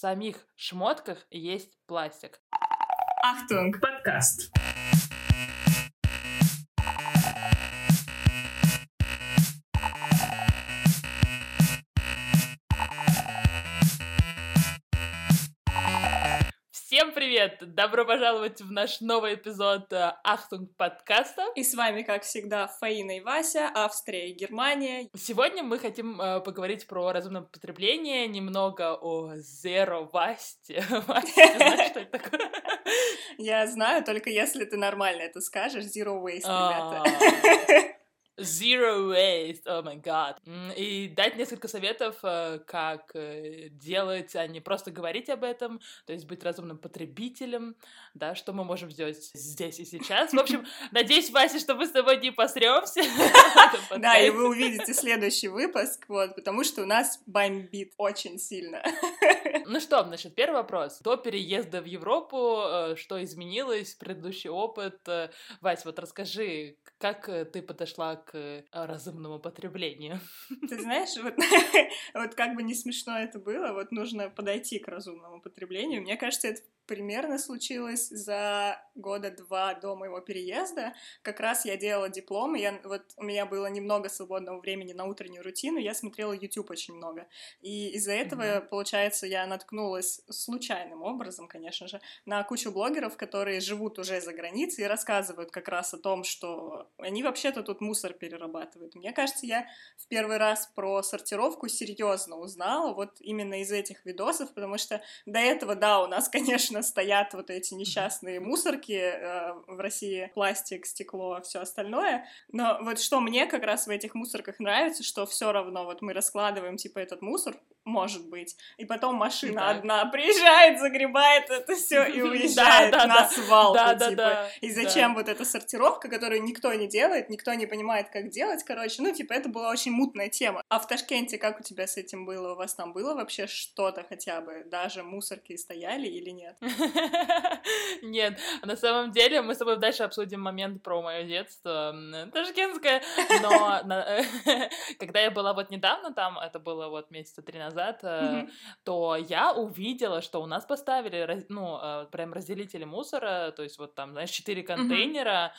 самих шмотках есть пластик. Ахтунг, подкаст. Привет! Добро пожаловать в наш новый эпизод э, Ахтунг подкаста. И с вами, как всегда, Фаина и Вася, Австрия и Германия. Сегодня мы хотим э, поговорить про разумное потребление, немного о Zero Waste. Вася, знаешь, что это такое? Я знаю, только если ты нормально это скажешь. Zero Waste, А, ребята. Zero waste, о май гад. И дать несколько советов, э, как э, делать, а не просто говорить об этом, то есть быть разумным потребителем, да, что мы можем сделать здесь и сейчас. В общем, надеюсь, Вася, что мы с тобой не посремся. Да, и вы увидите следующий выпуск, вот, потому что у нас бомбит очень сильно. Ну что, значит, первый вопрос. До переезда в Европу, э, что изменилось, предыдущий опыт? Вась, вот расскажи, как ты подошла к э, разумному потреблению? Ты знаешь, вот, вот как бы не смешно это было, вот нужно подойти к разумному потреблению. Мне кажется, это примерно случилось за года два до моего переезда. Как раз я делала диплом, и я, вот у меня было немного свободного времени на утреннюю рутину, я смотрела YouTube очень много. И из-за этого, Мгм. получается, я наткнулась случайным образом, конечно же, на кучу блогеров, которые живут уже за границей и рассказывают как раз о том, что они вообще-то тут мусор перерабатывают. Мне кажется, я в первый раз про сортировку серьезно узнала вот именно из этих видосов, потому что до этого, да, у нас, конечно, стоят вот эти несчастные мусорки э, в России, пластик, стекло, все остальное, но вот что мне как раз в этих мусорках нравится, что все равно вот мы раскладываем типа этот мусор, может быть, и потом машина Так. одна приезжает, загребает это все и Да, уезжает да, на да. свалку, Да, да, типа. да. И да. зачем вот эта сортировка, которую никто не делает, никто не понимает, как делать, короче, ну, типа, это была очень мутная тема. А в Ташкенте как у тебя с этим было? У вас там было вообще что-то хотя бы? Даже мусорки стояли или нет? Нет, на самом деле мы с тобой дальше обсудим момент про мое детство ташкентское, но когда я была вот недавно там, это было вот месяца три назад, э, то я увидела, что у нас поставили, ну, э, прям разделители мусора, то есть вот там, знаешь, четыре контейнера,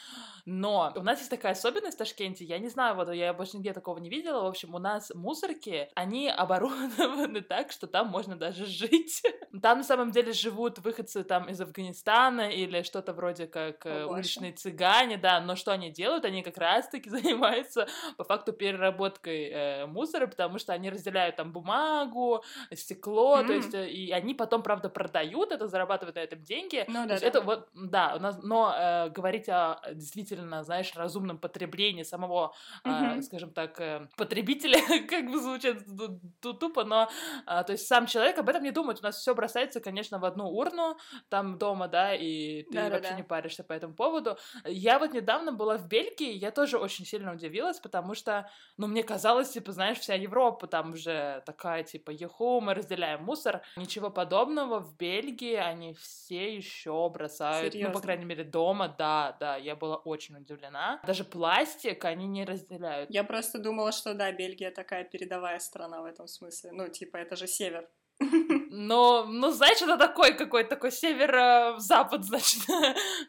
но у нас есть такая особенность в Ташкенте, я не знаю, вот я больше нигде такого не видела, в общем, у нас мусорки, они оборудованы так, что там можно даже жить. Там на самом деле живут выходцы там из Афганистана или что-то вроде как э, О, уличные цыгане, да, но что они делают? Они как раз-таки занимаются по факту переработкой э, мусора, потому что они разделяют там бумагу, стекло, то М. есть, э, и они потом, правда, продают это, зарабатывают на этом деньги. Ну То да, да. это вот, да, у нас, но э, говорить о э, действительно, знаешь, разумном потреблении самого, э, Мгм. скажем так, э, потребителя, как бы звучит ту- ту- тупо, но, а, то есть сам человек об этом не думает. У нас все бросается, конечно, в одну урну там дома, да, и ты Да-да-да. вообще не паришься по этому поводу. Я вот недавно была в Бельгии, я тоже очень сильно удивилась, потому что, ну, мне казалось, типа, знаешь, вся Европа там уже такая, типа, еху, мы разделяем мусор. Ничего подобного в Бельгии они все еще бросают, ну, Серьёзно? по крайней мере, дома, да, да, я была очень удивлена. Даже пластик они не разделяют. Я просто думала, что да, Бельгия такая передовая страна в этом смысле. Ну, типа, это же север. Но, ну, знаешь, это такой какой-то такой северо-запад, значит.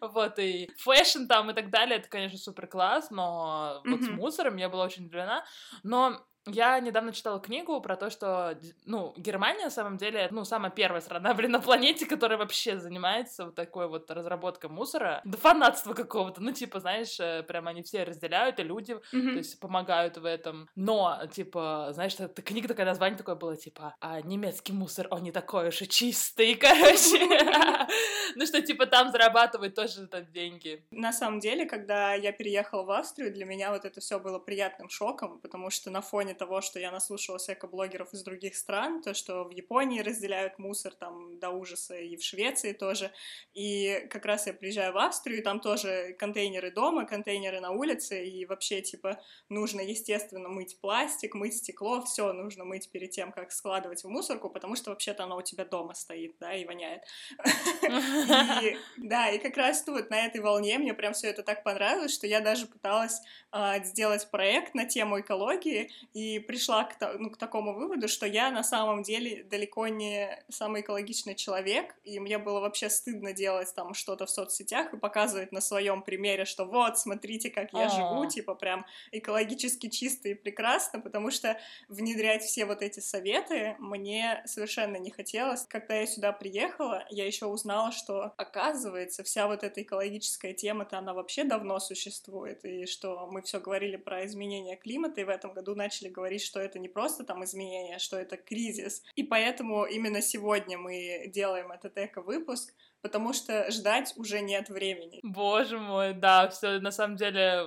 вот, и fashion там и так далее, это, конечно, супер класс, но вот с мусором я была очень удивлена. Но я недавно читала книгу про то, что, ну, Германия, на самом деле, ну, самая первая страна, блин, на планете, которая вообще занимается вот такой вот разработкой мусора. До фанатства какого-то, ну, типа, знаешь, э, прям они все разделяют, и люди то Мгм. есть помогают в этом. Но, типа, знаешь, эта книга такое название такое было, типа, а немецкий мусор, он не такой уж и чистый, короче. Ну что, типа, там зарабатывают тоже деньги. На самом деле, когда я переехала в Австрию, для меня вот это все было приятным шоком, потому что на фоне того, что я наслушалась эко-блогеров из других стран, то, что в Японии разделяют мусор там до ужаса, и в Швеции тоже, и как раз я приезжаю в Австрию, и там тоже контейнеры дома, контейнеры на улице, и вообще, типа, нужно, естественно, мыть пластик, мыть стекло, все нужно мыть перед тем, как складывать в мусорку, потому что вообще-то оно у тебя дома стоит, да, и воняет. Да, и как раз вот на этой волне мне прям все это так понравилось, что я даже пыталась а, сделать проект на тему экологии, и и пришла к, ну, к такому выводу, что я на самом деле далеко не самый экологичный человек, и мне было вообще стыдно делать там что-то в соцсетях и показывать на своем примере, что вот, смотрите, как я живу, типа прям экологически чисто и прекрасно, потому что внедрять все вот эти советы мне совершенно не хотелось. Когда я сюда приехала, я еще узнала, что оказывается вся вот эта экологическая тема-то она вообще давно существует, и что мы все говорили про изменение климата, и в этом году начали говорить, что это не просто там изменение, что это кризис. И поэтому именно сегодня мы делаем этот эко-выпуск, потому что ждать уже нет времени. Боже мой, да, все на самом деле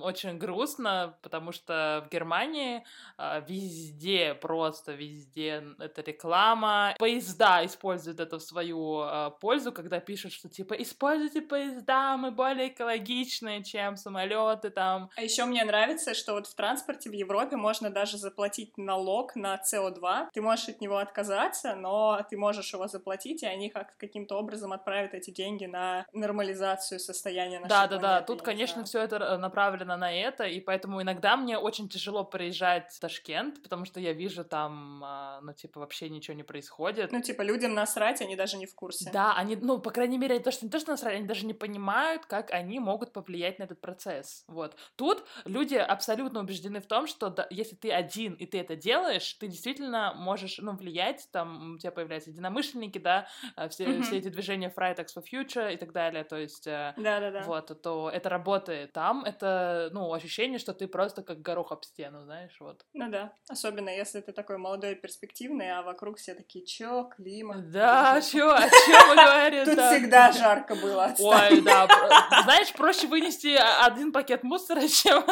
очень грустно, потому что в Германии э, везде, просто везде это реклама. Поезда используют это в свою э, пользу, когда пишут, что типа используйте поезда, мы более экологичные, чем самолеты там. А еще мне нравится, что вот в транспорте в Европе можно даже заплатить налог на СО2. Ты можешь от него отказаться, но ты можешь его заплатить, и они как каким-то образом отправят эти деньги на нормализацию состояния нашей Да, да, да. Тут, конечно, все это э, направлено на это, и поэтому иногда мне очень тяжело приезжать в Ташкент, потому что я вижу там, а, ну, типа, вообще ничего не происходит. Ну, типа, людям насрать, они даже не в курсе. Да, они, ну, по крайней мере, то, что не то, что насрать, они даже не понимают, как они могут повлиять на этот процесс. Вот. Тут люди абсолютно убеждены в том, что да, если ты один и ты это делаешь, ты действительно можешь, ну, влиять, там у тебя появляются единомышленники, да, а, все, mm-hmm. все эти движения движение Fridays for Future и так далее, то есть э, да, да, да. вот, то это работает. Там это, ну, ощущение, что ты просто как горох об стену, знаешь, вот. Ну да, особенно если ты такой молодой и перспективный, а вокруг все такие, чё, климат? Да, чё, о чём говорим? Тут всегда жарко было. Ой, да, знаешь, проще вынести один пакет мусора, чем...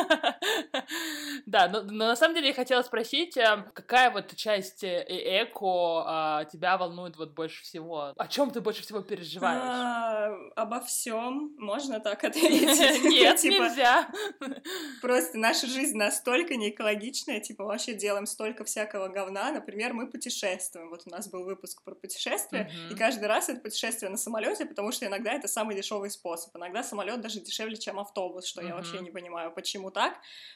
Да, но на самом деле я хотела спросить, э, какая вот часть э, эко а, тебя волнует вот больше всего? О чем ты больше всего переживаешь? Переживаешь? А, обо всем можно так ответить. Нет, типа, нельзя. Просто наша жизнь настолько неэкологичная, типа вообще делаем столько всякого говна. Например, мы путешествуем. Вот у нас был выпуск про путешествия, и каждый раз это путешествие на самолете, потому что иногда это самый дешевый способ. Иногда самолет даже дешевле, чем автобус, что я вообще не понимаю, почему так.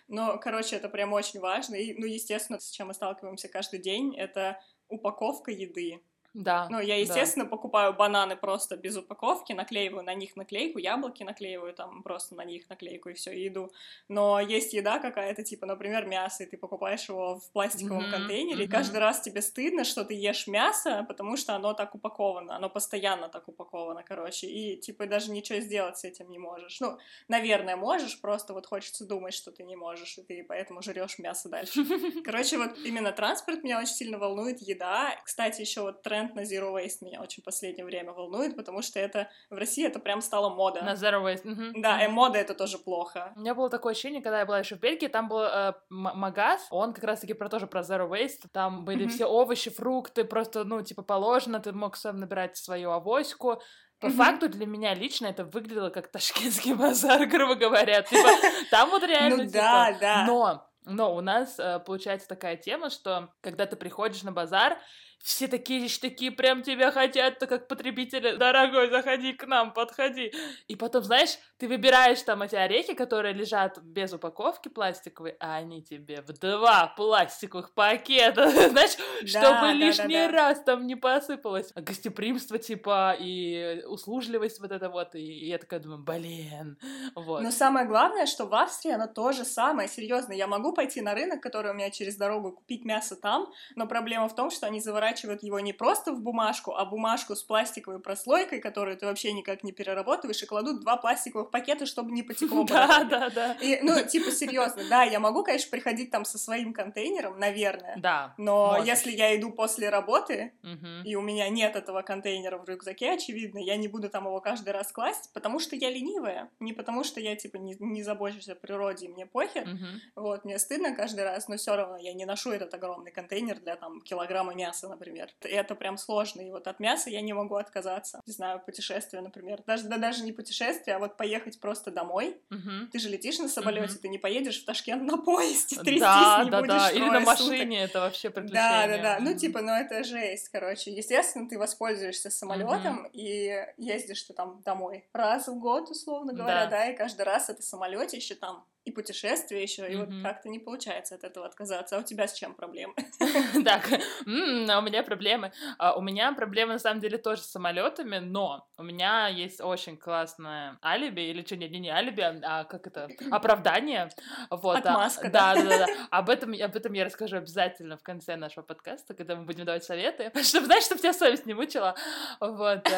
Но, короче, это прям очень важно. И, ну, естественно, с чем мы сталкиваемся каждый день, это упаковка еды. Да. Ну, я, естественно, да. покупаю бананы просто без упаковки, наклеиваю на них наклейку, яблоки наклеиваю там просто на них наклейку и все, и иду. Но есть еда какая-то, типа, например, мясо, и ты покупаешь его в пластиковом mm-hmm. контейнере, mm-hmm. и каждый раз тебе стыдно, что ты ешь мясо, потому что оно так упаковано, оно постоянно так упаковано, короче, и, типа, даже ничего сделать с этим не можешь. Ну, наверное, можешь, просто вот хочется думать, что ты не можешь, и ты поэтому жрешь мясо дальше. Короче, вот именно транспорт меня очень сильно волнует, еда. Кстати, еще вот тренд тренд на Zero Waste меня очень в последнее время волнует, потому что это в России это прям стало мода. На Zero Waste. Угу. Да, и мода это тоже плохо. У меня было такое ощущение, когда я была еще в Бельгии, там был э, магаз, он как раз-таки про тоже про Zero Waste, там были mm-hmm. все овощи, фрукты, просто, ну, типа, положено, ты мог сам набирать свою авоську, по mm-hmm. факту для меня лично это выглядело как ташкентский базар, грубо говоря. Типа, там вот реально... Ну да, да. Но но у нас э, получается такая тема, что когда ты приходишь на базар, все такие такие прям тебя хотят, то как потребители, дорогой, заходи к нам, подходи. И потом, знаешь, ты выбираешь там эти орехи, которые лежат без упаковки пластиковой, а они тебе в два пластиковых пакета, знаешь, да, чтобы да, лишний да, да. раз там не посыпалось. А гостеприимство, типа, и услужливость вот это вот, и я такая думаю, блин, вот. Но самое главное, что в Австрии оно то же самое, серьезно. Я могу пойти на рынок, который у меня через дорогу, купить мясо там, но проблема в том, что они заворачивают заворачивают его не просто в бумажку, а бумажку с пластиковой прослойкой, которую ты вообще никак не перерабатываешь, и кладут два пластиковых пакета, чтобы не потекло. Да, да, да. Ну, типа, серьезно, да, я могу, конечно, приходить там со своим контейнером, наверное. Да. Но если я иду после работы, и у меня нет этого контейнера в рюкзаке, очевидно, я не буду там его каждый раз класть, потому что я ленивая. Не потому что я, типа, не, не забочусь о природе, и мне похер. Вот, мне стыдно каждый раз, но все равно я не ношу этот огромный контейнер для там килограмма мяса, например. И это прям сложно. И вот от мяса я не могу отказаться. Не знаю, путешествие, например. Даже, да даже не путешествие, а вот поехать просто домой. Угу. Ты же летишь на самолете, угу. ты не поедешь в Ташкент на поезде, трястись да, не да, будешь да. Или на машине, суток. это вообще приключение. Да, да, да. Ну, типа, ну это жесть, короче. Естественно, ты воспользуешься самолетом угу. и ездишь ты там домой раз в год, условно говоря, да, да и каждый раз это самолете еще там и путешествия еще, и вот как-то не получается от этого отказаться. А у тебя с чем проблемы? Так, у меня проблемы. А, у меня проблемы, на самом деле, тоже с самолетами, но у меня есть очень классное алиби, или что, не, не алиби, а, а как это, оправдание. Вот, Отмазка, да? Да, да, да. Об этом, об этом я расскажу обязательно в конце нашего подкаста, когда мы будем давать советы, чтобы, знаешь, чтобы тебя совесть не мучила. Вот.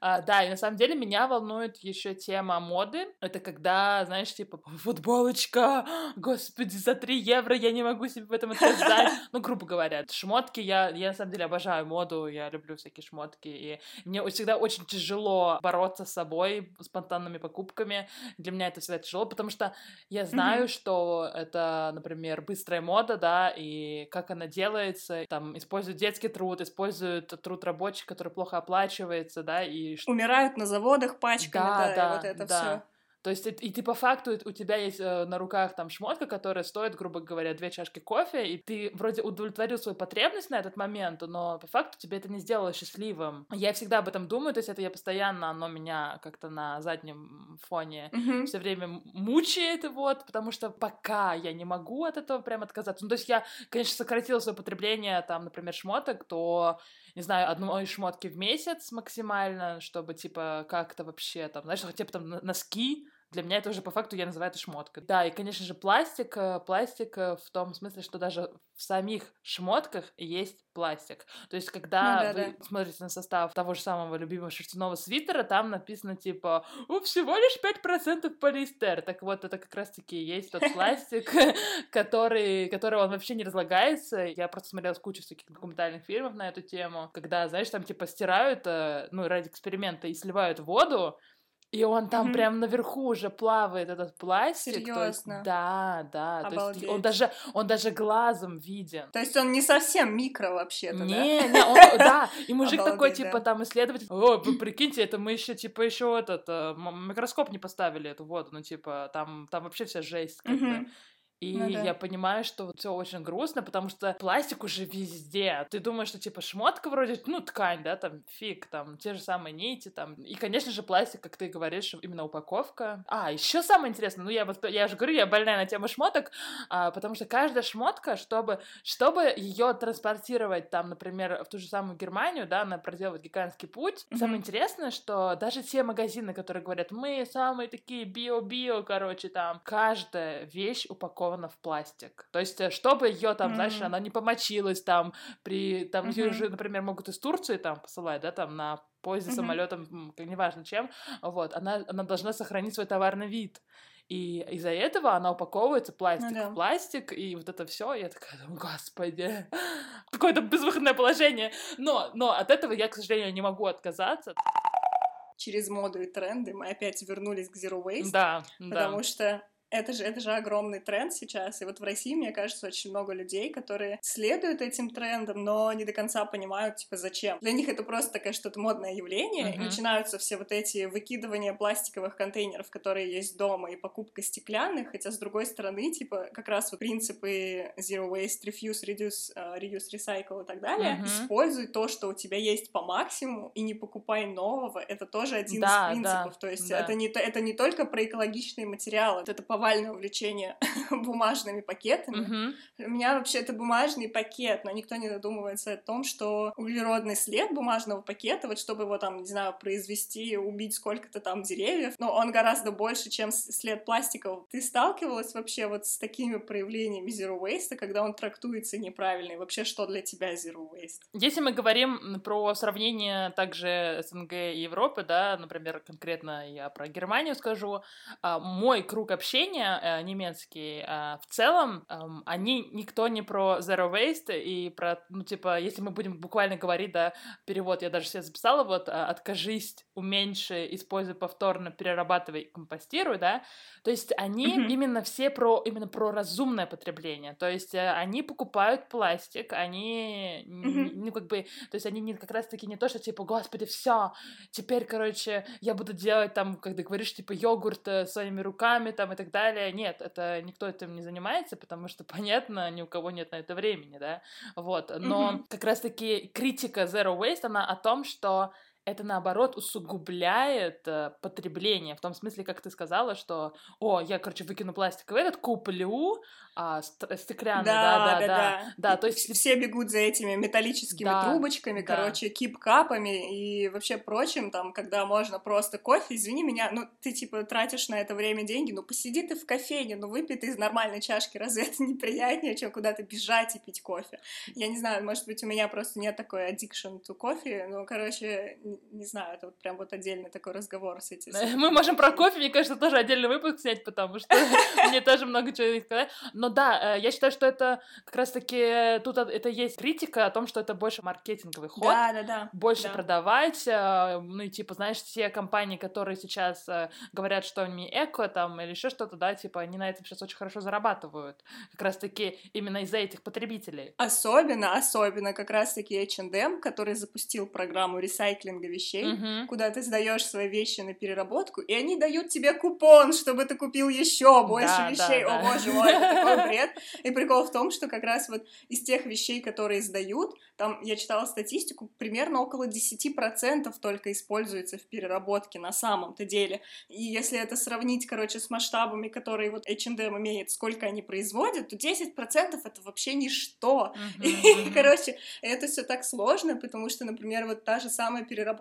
А, да, и на самом деле меня волнует еще тема моды. Это когда, знаешь, типа, футболочка, господи, за 3 евро я не могу себе в этом отказать. Ну, грубо говоря, шмотки, я, я на самом деле обожаю моду, я люблю всякие шмотки, и мне всегда очень тяжело бороться с собой, спонтанными покупками. Для меня это всегда тяжело, потому что я знаю, mm-hmm. что это, например, быстрая мода, да, и как она делается, там, используют детский труд, используют труд рабочих, который плохо оплачивается, да, и... Умирают на заводах пачками, да, да, да вот это да. все. То есть, и ты по факту у тебя есть э, на руках там шмотка, которая стоит, грубо говоря, две чашки кофе, и ты вроде удовлетворил свою потребность на этот момент, но по факту тебе это не сделало счастливым. Я всегда об этом думаю, то есть это я постоянно, оно меня как-то на заднем фоне mm-hmm. все время мучает, вот, потому что пока я не могу от этого прям отказаться. Ну, то есть я, конечно, сократила свое потребление, там, например, шмоток, то не знаю, одной шмотки в месяц максимально, чтобы, типа, как-то вообще, там, знаешь, хотя бы там носки, для меня это уже по факту я называю это шмоткой. Да, и, конечно же, пластик, э, пластик э, в том смысле, что даже в самих шмотках есть пластик. То есть, когда ну, да, вы да. смотрите на состав того же самого любимого шерстяного свитера, там написано типа «У, всего лишь 5% полиэстер». Так вот, это как раз-таки есть тот пластик, который, который он вообще не разлагается. Я просто смотрела кучу всяких документальных фильмов на эту тему, когда, знаешь, там типа стирают, э, ну, ради эксперимента и сливают воду, и он там mm-hmm. прям наверху уже плавает этот пластик. Серьезно? Есть, да, да. Обалдеть. То есть он даже он даже глазом виден. То есть он не совсем микро вообще-то, не, да? Не, он, да. И мужик Обалдеть, такой типа да. там исследователь. О, вы прикиньте, это мы еще типа еще этот э, микроскоп не поставили эту воду, ну типа там там вообще вся жесть. Как mm-hmm. И ну, да. я понимаю, что все очень грустно, потому что пластик уже везде. Ты думаешь, что типа шмотка вроде, ну, ткань, да, там фиг, там те же самые нити, там. И, конечно же, пластик, как ты говоришь, именно упаковка. А, еще самое интересное, ну, я вот, я же говорю, я больная на тему шмоток, а, потому что каждая шмотка, чтобы, чтобы ее транспортировать там, например, в ту же самую Германию, да, она проделывает гигантский путь. Mm-hmm. Самое интересное, что даже те магазины, которые говорят, мы самые такие био-био, короче, там, каждая вещь упакована упакована в пластик. То есть, э, чтобы ее там, mm-hmm. знаешь, она не помочилась там при... Там mm-hmm. ее же, например, могут из Турции там посылать, да, там на поезде, mm-hmm. самолетом, неважно чем, вот, она, она должна сохранить свой товарный вид. И из-за этого она упаковывается пластик ну, да. в пластик, и вот это все, я такая думаю, господи, какое-то безвыходное положение. Но, но от этого я, к сожалению, не могу отказаться. Через моду и тренды мы опять вернулись к Zero Waste. Да, потому да. что это же, это же огромный тренд сейчас, и вот в России, мне кажется, очень много людей, которые следуют этим трендам, но не до конца понимают, типа, зачем. Для них это просто такое что-то модное явление, uh-huh. и начинаются все вот эти выкидывания пластиковых контейнеров, которые есть дома, и покупка стеклянных, хотя, с другой стороны, типа, как раз вот принципы Zero Waste, Refuse, Reduce, uh, Reduce, Recycle и так далее, uh-huh. используй то, что у тебя есть по максимуму, и не покупай нового, это тоже один да, из принципов, да, то есть да. это, не, это не только про экологичные материалы, это по повальное увлечение бумажными пакетами. Mm-hmm. У меня вообще это бумажный пакет, но никто не задумывается о том, что углеродный след бумажного пакета, вот чтобы его там, не знаю, произвести, убить сколько-то там деревьев, но он гораздо больше, чем след пластиков. Ты сталкивалась вообще вот с такими проявлениями zero waste, когда он трактуется неправильно, и вообще что для тебя zero waste? Если мы говорим про сравнение также СНГ и Европы, да, например, конкретно я про Германию скажу, а, мой круг общения обучения э, немецкий, э, в целом, они никто не про zero waste и про, ну, типа, если мы будем буквально говорить, да, перевод я даже себе записала, вот, э, откажись, уменьши, используй повторно, перерабатывай, компостируй, да, то есть они mm-hmm. именно все про, именно про разумное потребление, то есть э, они покупают пластик, они, mm-hmm. ну, как бы, то есть они не, как раз-таки не то, что, типа, господи, все, теперь, короче, я буду делать там, ты говоришь, типа, йогурт э, своими руками, там, и так далее, далее. Нет, это никто этим не занимается, потому что, понятно, ни у кого нет на это времени, да, вот. Но mm-hmm. как раз-таки критика Zero Waste, она о том, что это наоборот усугубляет э, потребление. В том смысле, как ты сказала, что, о, я, короче, выкину пластиковый этот, куплю а, стеклянный, да, да, да, да, да. То есть все бегут за этими металлическими да, трубочками, да. короче, кип-капами и вообще прочим, там, когда можно просто кофе, извини меня, ну ты типа тратишь на это время деньги, ну посиди ты в кофейне, ну выпей ты из нормальной чашки, разве это не приятнее, чем куда-то бежать и пить кофе? Я не знаю, может быть у меня просто нет такой addiction to кофе, ну короче, не знаю, это вот прям вот отдельный такой разговор с этим. Мы можем про кофе, мне кажется, тоже отдельный выпуск снять, потому что мне тоже много чего сказать. Но да, э, я считаю, что это как раз-таки тут это есть критика о том, что это больше маркетинговый ход. Да, да, да. Больше да. продавать. Э, ну и типа, знаешь, все компании, которые сейчас э, говорят, что они эко там или еще что-то, да, типа, они на этом сейчас очень хорошо зарабатывают. Как раз-таки именно из-за этих потребителей. Особенно, особенно как раз-таки H&M, который запустил программу ресайклинга вещей, uh-huh. куда ты сдаешь свои вещи на переработку, и они дают тебе купон, чтобы ты купил еще больше да, вещей. Да, О, да. боже мой, это такой бред. И прикол в том, что как раз вот из тех вещей, которые сдают, там я читала статистику, примерно около 10% только используется в переработке на самом-то деле. И если это сравнить, короче, с масштабами, которые вот H&M имеет, сколько они производят, то 10% это вообще ничто. Uh-huh, и, короче, это все так сложно, потому что, например, вот та же самая переработка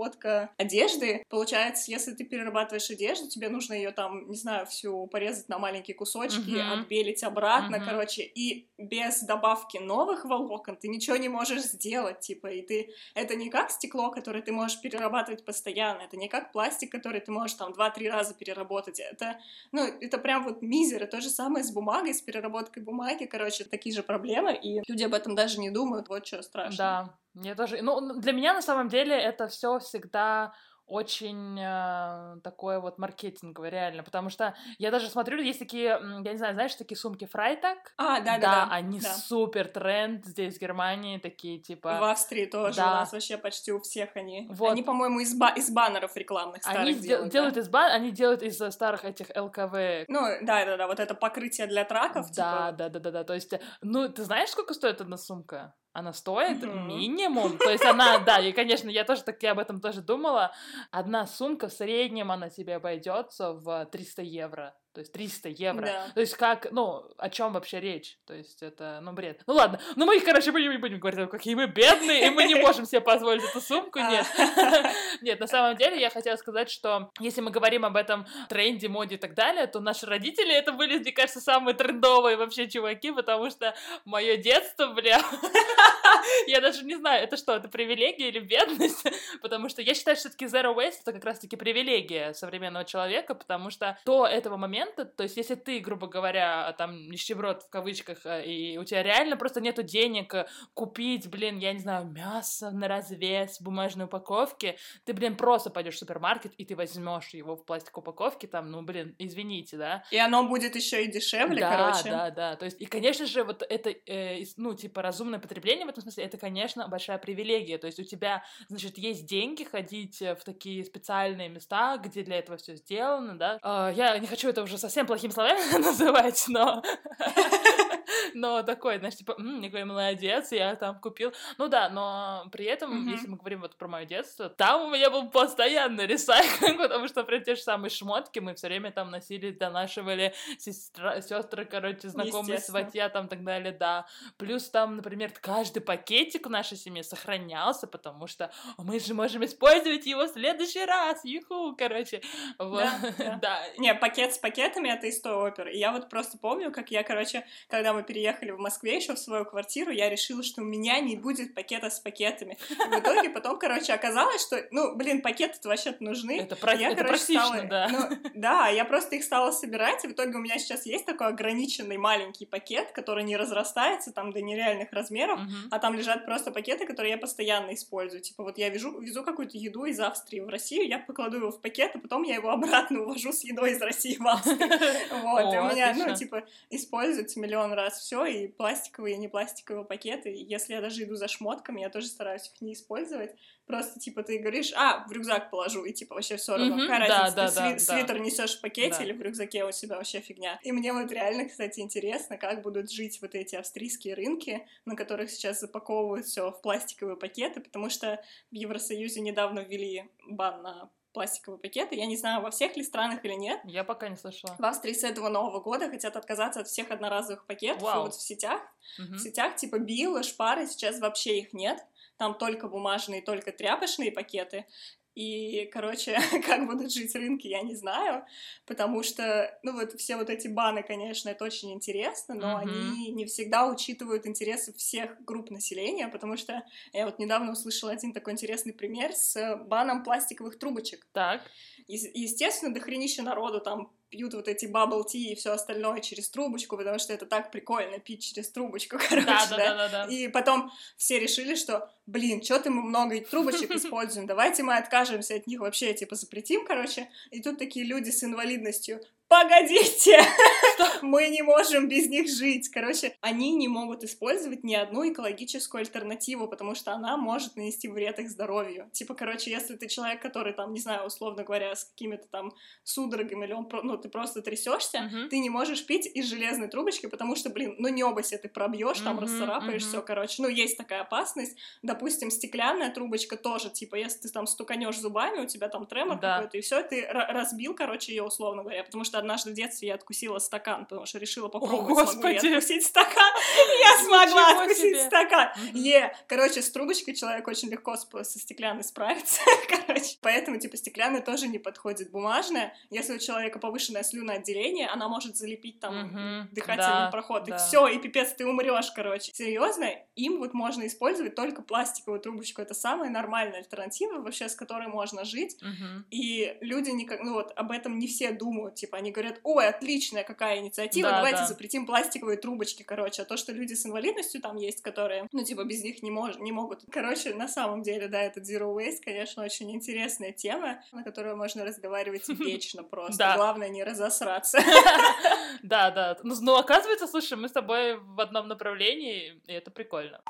одежды, получается, если ты перерабатываешь одежду, тебе нужно ее там, не знаю, всю порезать на маленькие кусочки, uh-huh. отбелить обратно, uh-huh. короче, и без добавки новых волокон ты ничего не можешь сделать, типа, и ты... Это не как стекло, которое ты можешь перерабатывать постоянно, это не как пластик, который ты можешь там два-три раза переработать, это, ну, это прям вот мизер, и то же самое с бумагой, с переработкой бумаги, короче, такие же проблемы, и люди об этом даже не думают, вот что страшно. Да, мне тоже, ну, для меня на самом деле это все всегда очень э, такое вот маркетинговое, реально, потому что я даже смотрю, есть такие, я не знаю, знаешь, такие сумки Фрайтак? А, да, да, да. Да, они да. супер тренд здесь, в Германии, такие, типа... В Австрии тоже, да. у нас вообще почти у всех они. Вот. Они, по-моему, из, ба- из баннеров рекламных старых они делают, делают да? из бан... Они делают из старых этих ЛКВ. Ну, да-да-да, вот это покрытие для траков, Да, типа... да-да-да, то есть, ну, ты знаешь, сколько стоит одна сумка? Она стоит mm-hmm. минимум, то есть она, да, и, конечно, я тоже таки об этом тоже думала, одна сумка в среднем она тебе обойдется в 300 евро, то есть 300 евро. Да. То есть как, ну, о чем вообще речь? То есть это, ну, бред. Ну ладно, ну мы, короче, мы не будем говорить, какие мы бедные, и мы не можем себе позволить эту сумку, а. нет. Нет, на самом деле я хотела сказать, что если мы говорим об этом тренде, моде и так далее, то наши родители это были, мне кажется, самые трендовые вообще чуваки, потому что мое детство, бля, я даже не знаю, это что, это привилегия или бедность? Потому что я считаю, что все-таки zero waste это как раз-таки привилегия современного человека, потому что до этого момента момента, то есть если ты, грубо говоря, там нищеброд в кавычках, э, и у тебя реально просто нету денег э, купить, блин, я не знаю, мясо на развес в бумажной упаковке, ты, блин, просто пойдешь в супермаркет и ты возьмешь его в пластиковой упаковке, там, ну, блин, извините, да. И оно будет еще и дешевле, да, короче. Да, да, да. То есть, и, конечно же, вот это, э, ну, типа, разумное потребление в этом смысле, это, конечно, большая привилегия. То есть у тебя, значит, есть деньги ходить э, в такие специальные места, где для этого все сделано, да. Э, я не хочу это уже уже совсем плохими словами называть, но... но такой, знаешь, типа, какой молодец, я там купил. Ну да, но при этом, если мы говорим вот про мое детство, там у меня был постоянный ресайклинг, потому что при те же самые шмотки мы все время там носили, донашивали сестры, короче, знакомые, сватья там и так далее, да. Плюс там, например, каждый пакетик в нашей семье сохранялся, потому что мы же можем использовать его в следующий раз, юху, короче. Вот. Да. Не, пакет с пакетами — это из той оперы. И я вот просто помню, как я, короче, когда мы переехали в Москве еще в свою квартиру, я решила, что у меня не будет пакета с пакетами. И в итоге потом, короче, оказалось, что, ну, блин, пакеты-то вообще-то нужны. Это, про... я, это короче, стала... да. Ну, да, я просто их стала собирать, и в итоге у меня сейчас есть такой ограниченный маленький пакет, который не разрастается там до нереальных размеров, uh-huh. а там лежат просто пакеты, которые я постоянно использую. Типа вот я везу, везу какую-то еду из Австрии в Россию, я покладу его в пакет, а потом я его обратно увожу с едой из России в Австрию. Вот, и у меня, ну, типа, используется миллион раз все, и пластиковые, и не пластиковые пакеты. Если я даже иду за шмотками, я тоже стараюсь их не использовать. Просто, типа, ты говоришь, а, в рюкзак положу, и, типа, вообще все равно. Какая разница, ты свитер несешь в пакете или в рюкзаке у себя вообще фигня. И мне вот реально, кстати, интересно, как будут жить вот эти австрийские рынки, на которых сейчас запаковывают все в пластиковые пакеты, потому что в Евросоюзе недавно ввели бан на пластиковые пакеты. Я не знаю, во всех ли странах или нет. Я пока не слышала. В Австрии с этого Нового года хотят отказаться от всех одноразовых пакетов. И Вау. вот в сетях, Мгм. в сетях типа Билла, Шпары, сейчас вообще их нет. Там только бумажные, только тряпочные пакеты. И, короче, как будут жить рынки, я не знаю, потому что, ну вот все вот эти баны, конечно, это очень интересно, но Мгм. они не всегда учитывают интересы всех групп населения, потому что я вот недавно услышала один такой интересный пример с баном пластиковых трубочек. Так. Е- Естественно, дохренища народу там пьют вот эти bubble tea и все остальное через трубочку, потому что это так прикольно пить через трубочку, короче, Да, да. да, да, да, да. И потом все решили, что, блин, что-то мы много трубочек используем, давайте мы откажемся от них вообще, типа, запретим, короче. И тут такие люди с инвалидностью, погодите, мы не можем без них жить. Короче, они не могут использовать ни одну экологическую альтернативу, потому что она может нанести вред их здоровью. Типа, короче, если ты человек, который там, не знаю, условно говоря, с какими-то там судорогами, или он, ну, ты просто трясешься, Мгм. ты не можешь пить из железной трубочки, потому что, блин, ну небо себе ты пробьешь, там Мгм, расцарапаешь мгм. все, короче. Ну, есть такая опасность. Допустим, стеклянная трубочка тоже, типа, если ты там стуканешь зубами, у тебя там тремор Да. какой-то, и все, ты ра- разбил, короче, ее, условно говоря. Потому что однажды в детстве я откусила стакан, потому что решила попробовать, смогу ли откусить стакан. Я смогла откусить стакан. Е, короче, с трубочкой человек очень легко со стеклянной справится, короче. Поэтому, типа, стеклянная тоже не подходит. Бумажная, если у человека повышенное слюноотделение, она может залепить там дыхательный проход, и все, и пипец, ты умрешь, короче. Серьезно, им вот можно использовать только пластиковую трубочку. Это самая нормальная альтернатива, вообще, с которой можно жить. И люди никак, ну вот, об этом не все думают. Типа, они говорят, ой, отличная какая инициатива, Да, давайте да. запретим пластиковые трубочки, короче. А то, что люди с инвалидностью там есть, которые, ну, типа, без них не, мож- не могут. Короче, на самом деле, да, этот Zero Waste, конечно, очень интересная тема, на которую можно разговаривать вечно просто. Главное, не разосраться. Да, да. Ну, ну, оказывается, слушай, мы с тобой в одном направлении, и это прикольно.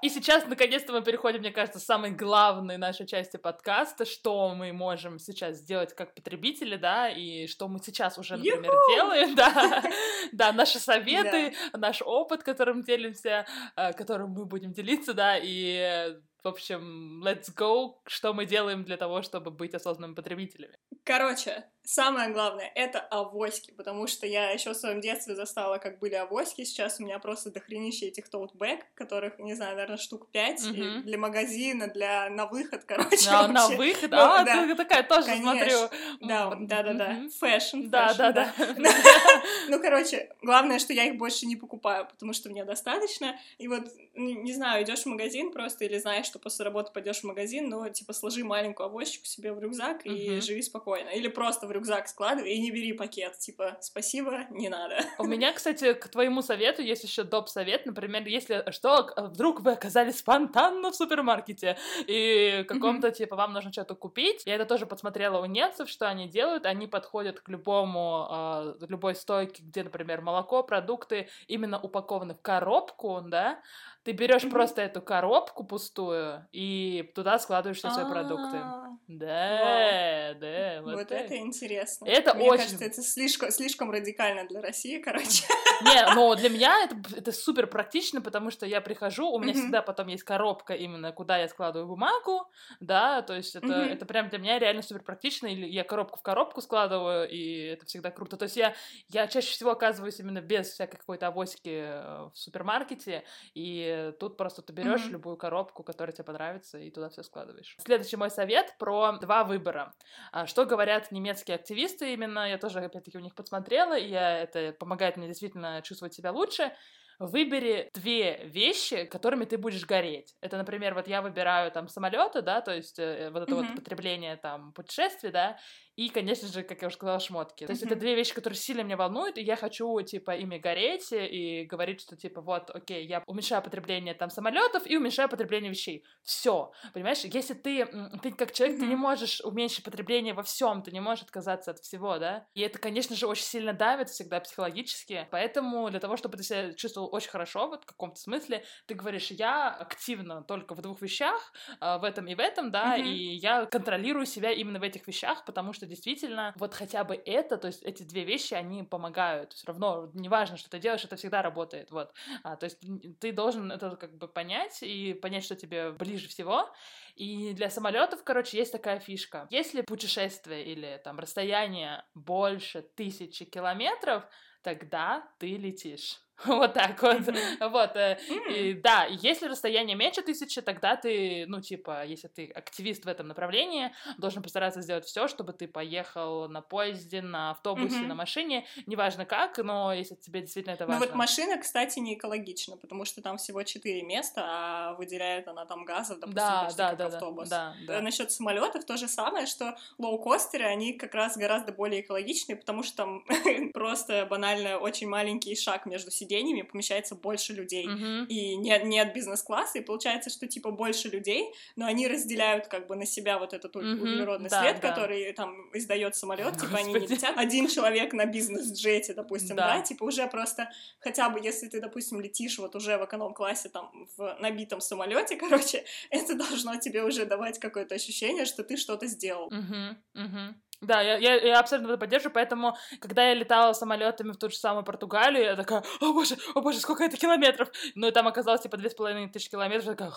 И сейчас, наконец-то, мы переходим, мне кажется, к самой главной нашей части подкаста, что мы можем сейчас сделать как потребители, да, и что мы сейчас уже, например, Юху! делаем, да, да, наши советы, наш опыт, которым делимся, э, которым мы будем делиться, да, и, э, в общем, let's go, что мы делаем для того, чтобы быть осознанными потребителями. Короче, самое главное — это авоськи, потому что я еще в своем детстве застала, как были авоськи, сейчас у меня просто дохренище этих tote bag, которых, не знаю, наверное, штук пять, Мгм. для магазина, для на выход, короче, На, на выход, Ну, а, да. ты такая тоже Конечно. смотрю. Да, да-да-да, fashion, Да, fashion, да, да. Ну, короче, главное, что я их больше не покупаю, потому что мне достаточно. И вот, не знаю, идешь в магазин просто или знаешь, что после работы пойдешь в магазин, но типа сложи маленькую авоську себе в рюкзак и Мгм. живи спокойно. Или просто в рюкзак складывай и не бери пакет. Типа, спасибо, не надо. У меня, кстати, к твоему совету есть еще доп. совет. Например, если что, к- вдруг вы оказались спонтанно в супермаркете, и каком-то, типа, вам нужно что-то купить. Я это тоже подсмотрела у немцев, что они делают. Они подходят к любому, а, любой стойке, где, например, молоко, продукты именно упакованы в коробку, да, ты берешь просто эту коробку пустую и туда складываешь все свои продукты. А, Да, да, вот, это интересно. Это Мне очень- кажется, это слишком, слишком радикально для России, короче. Не, но для меня это, это супер практично, потому что я прихожу, у меня всегда потом есть коробка именно, куда я складываю бумагу, да, то есть это, это прям для меня реально супер практично, или я коробку в коробку складываю, и это всегда круто. То есть я, я чаще всего оказываюсь именно без всякой какой-то авоськи э, в супермаркете, и тут просто ты берешь любую коробку, которая тебе понравится, и туда все складываешь. Следующий мой совет про два выбора. А, Что говорят немецкие активисты именно, я тоже, опять-таки, у них подсмотрела, и я, это помогает мне действительно чувствовать себя лучше. Выбери две вещи, которыми ты будешь гореть. Это, например, вот я выбираю там самолеты, да, то есть э, вот это вот Мгм. потребление там путешествий, да, и, конечно же, как я уже сказала, шмотки. То есть это две вещи, которые сильно меня волнуют, и я хочу, типа, ими гореть и говорить, что, типа, вот, окей, я уменьшаю потребление там самолетов и уменьшаю потребление вещей. Все, понимаешь? Если ты, ты как человек, ты не можешь уменьшить потребление во всем, ты не можешь отказаться от всего, да? И это, конечно же, очень сильно давит всегда психологически. Поэтому для того, чтобы ты себя чувствовал очень хорошо, вот в каком-то смысле, ты говоришь, я активно только в двух вещах, а, в этом и в этом, да, и я контролирую себя именно в этих вещах, потому что действительно вот хотя бы это, то есть эти две вещи, они помогают. Все равно, неважно, что ты делаешь, это всегда работает, вот. А, то есть ты должен это как бы понять и понять, что тебе ближе всего. И для самолетов, короче, есть такая фишка. Если путешествие или там расстояние больше тысячи километров, тогда ты летишь. Вот так вот. Mm-hmm. Вот. Mm-hmm. И, да, если расстояние меньше тысячи, тогда ты, ну, типа, если ты активист в этом направлении, должен постараться сделать все, чтобы ты поехал на поезде, на автобусе, mm-hmm. на машине, неважно как, но если тебе действительно это важно. Ну вот машина, кстати, не экологична, потому что там всего четыре места, а выделяет она там газов, допустим, да, почти да, как да, автобус. Да, да, да. Насчет самолетов то же самое, что лоукостеры, они как раз гораздо более экологичные, потому что там просто банально очень маленький шаг между сиденьями сиденьями помещается больше людей. Mm-hmm. И не, не от бизнес-класса, и получается, что типа больше людей, но они разделяют как бы на себя вот этот mm-hmm. углеродный да, след, да. который там издает самолет, типа они не летят. Один человек на бизнес-джете, допустим, да. да, типа уже просто хотя бы если ты, допустим, летишь вот уже в эконом-классе там в набитом самолете, короче, это должно тебе уже давать какое-то ощущение, что ты что-то сделал. Mm-hmm. Mm-hmm. Да, я, я, я абсолютно это поддерживаю, поэтому, когда я летала самолетами в ту же самую Португалию, я такая, о боже, о боже, сколько это километров! Ну, и там оказалось, типа, две с половиной тысячи километров, я такая,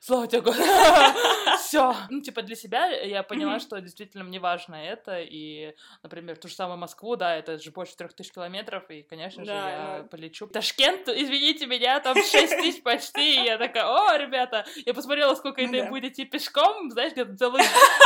слава тебе, все. Ну, типа, для себя я поняла, что действительно мне важно это, и, например, ту же самую Москву, да, это же больше трех тысяч километров, и, конечно же, я полечу. Ташкент, извините меня, там шесть тысяч почти, и я такая, о, ребята, я посмотрела, сколько это будет идти пешком, знаешь, где-то целый,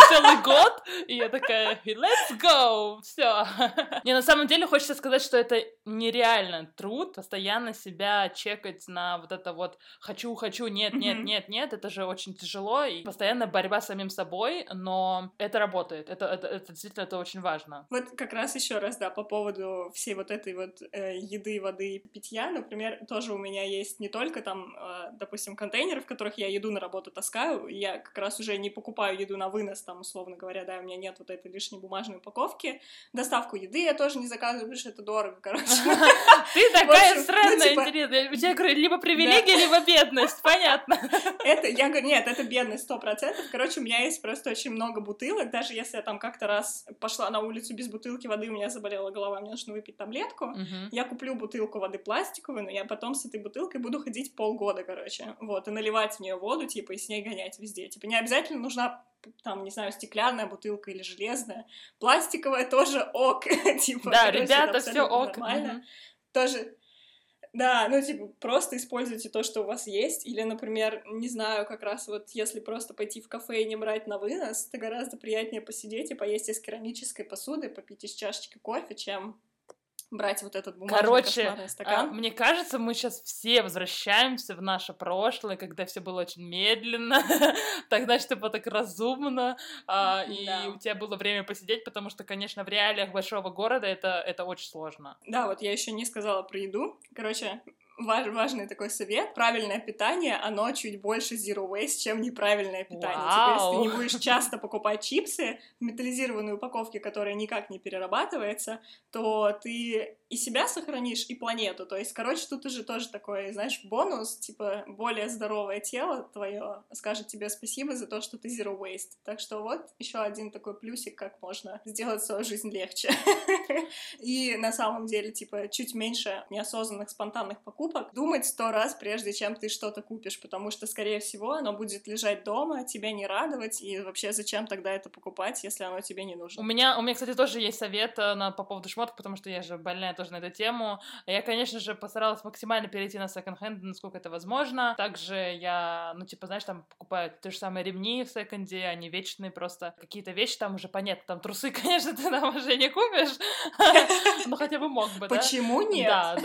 целый год, и я такая, let's go, все. Не, на самом деле хочется сказать, что это нереально труд, постоянно себя чекать на вот это вот хочу, хочу, нет, нет, нет, нет, это же очень тяжело, и постоянно борьба с самим собой, но это работает, это, это, это действительно это очень важно. Вот как раз еще раз, да, по поводу всей вот этой вот э, еды, воды, питья, например, тоже у меня есть не только там, э, допустим, контейнеры, в которых я еду на работу таскаю, я как раз уже не покупаю еду на вынос, там, условно говоря, да, у меня нет вот этой лишней лишней бумажной упаковки. Доставку еды я тоже не заказываю, потому что это дорого, короче. Ты такая ну, странная, типа интересная. У тебя, говорю, либо привилегия, либо бедность, понятно. Это, я говорю, нет, это бедность сто процентов. Короче, у меня есть просто очень много бутылок, даже если я там как-то раз пошла на улицу без бутылки воды, у меня заболела голова, мне нужно выпить таблетку, я куплю бутылку воды пластиковую, но я потом с этой бутылкой буду ходить полгода, короче, вот, и наливать в нее воду, типа, и с ней гонять везде. Типа, не обязательно нужна там, не знаю, стеклянная бутылка или железная. Пластиковая тоже ок. типа, да, ребята, все ок. Нормально. Тоже да, ну, типа, просто используйте то, что у вас есть, или, например, не знаю, как раз вот если просто пойти в кафе и не брать на вынос, то гораздо приятнее посидеть и поесть из керамической посуды, попить из чашечки кофе, чем брать вот этот бумажный Короче, стакан. А, мне кажется, мы сейчас все возвращаемся в наше прошлое, когда все было очень медленно, тогда что было так разумно, а, и да. у тебя было время посидеть, потому что, конечно, в реалиях большого города это, это очень сложно. Да, вот я еще не сказала про еду. Короче, важ, важный такой совет. Правильное питание, оно чуть больше zero waste, чем неправильное питание. Вау. Теперь, если ты не будешь часто покупать чипсы в металлизированной упаковке, которая никак не перерабатывается, то ты и себя сохранишь, и планету. То есть, короче, тут уже тоже такой, знаешь, бонус, типа, более здоровое тело твое скажет тебе спасибо за то, что ты zero waste. Так что вот еще один такой плюсик, как можно сделать свою жизнь легче. И на самом деле, типа, чуть меньше неосознанных спонтанных покупок. Думать сто раз, прежде чем ты что-то купишь, потому что, скорее всего, оно будет лежать дома, тебя не радовать, и вообще зачем тогда это покупать, если оно тебе не нужно? У меня, у меня, кстати, тоже есть совет э, на, по поводу шмоток, потому что я же больная тоже на эту тему. Я, конечно же, постаралась максимально перейти на секонд-хенд, насколько это возможно. Также я, ну, типа, знаешь, там покупаю те же самые ремни в секонде, они вечные просто. Какие-то вещи там уже понятно, там трусы, конечно, ты там уже не купишь, но хотя бы мог бы? Почему нет? Да,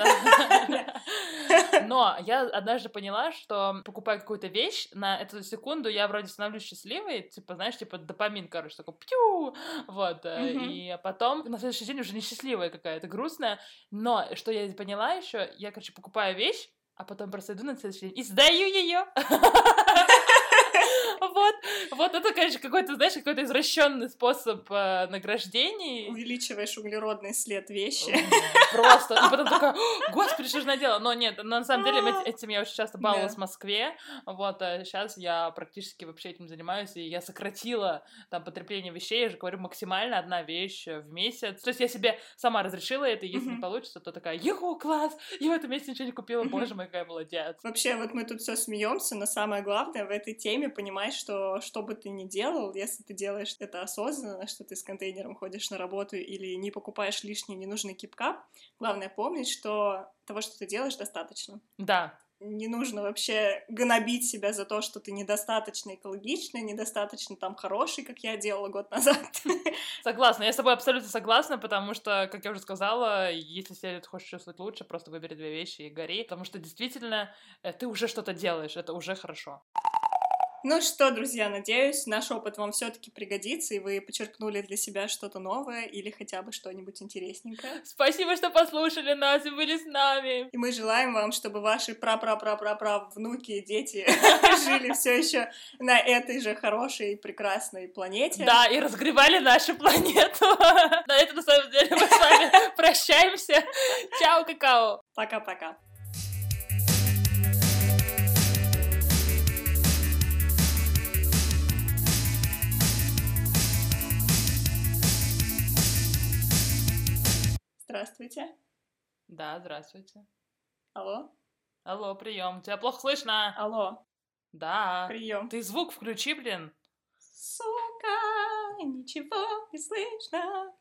да. Но я однажды поняла, что покупая какую-то вещь, на эту секунду я вроде становлюсь счастливой, типа, знаешь, типа допамин, короче, такой пью, вот, и потом на следующий день уже несчастливая какая-то, грустная, но что я поняла еще, я, короче, покупаю вещь, а потом просто иду на следующий день и сдаю ее. Вот, вот это, конечно, какой-то, знаешь, какой-то извращенный способ э, награждений. Увеличиваешь углеродный след вещи. Просто. И потом такая, господи, что же надела? Но нет, на самом деле этим я очень часто баловалась в Москве. Вот, а сейчас я практически вообще этим занимаюсь, и я сократила там потребление вещей, я же говорю, максимально одна вещь в месяц. То есть я себе сама разрешила это, и если не получится, то такая, его класс, я в этом месяце ничего не купила, боже мой, какая молодец. Вообще, вот мы тут все смеемся, но самое главное в этой теме понимать, что что бы ты ни делал, если ты делаешь это осознанно, что ты с контейнером ходишь на работу или не покупаешь лишний ненужный кипкап, главное помнить, что того, что ты делаешь, достаточно. Да, не нужно вообще гнобить себя за то, что ты недостаточно экологичный, недостаточно там хороший, как я делала год назад. Согласна, я с тобой абсолютно согласна, потому что, как я уже сказала, если себя хочешь чувствовать лучше, просто выбери две вещи и гори, потому что действительно э, ты уже что-то делаешь, это уже хорошо. Ну что, друзья, надеюсь, наш опыт вам все-таки пригодится, и вы почерпнули для себя что-то новое или хотя бы что-нибудь интересненькое. Спасибо, что послушали нас и были с нами. И мы желаем вам, чтобы ваши пра-пра-пра-пра-пра внуки и дети жили все еще на этой же хорошей и прекрасной планете. Да, и разгревали нашу планету. На этом, на самом деле, мы с вами прощаемся. Чао, какао. Пока-пока. Здравствуйте. Да, здравствуйте. Алло. Алло, прием. Тебя плохо слышно. Алло. Да. Прием. Ты звук включи, блин. Сука, ничего не слышно.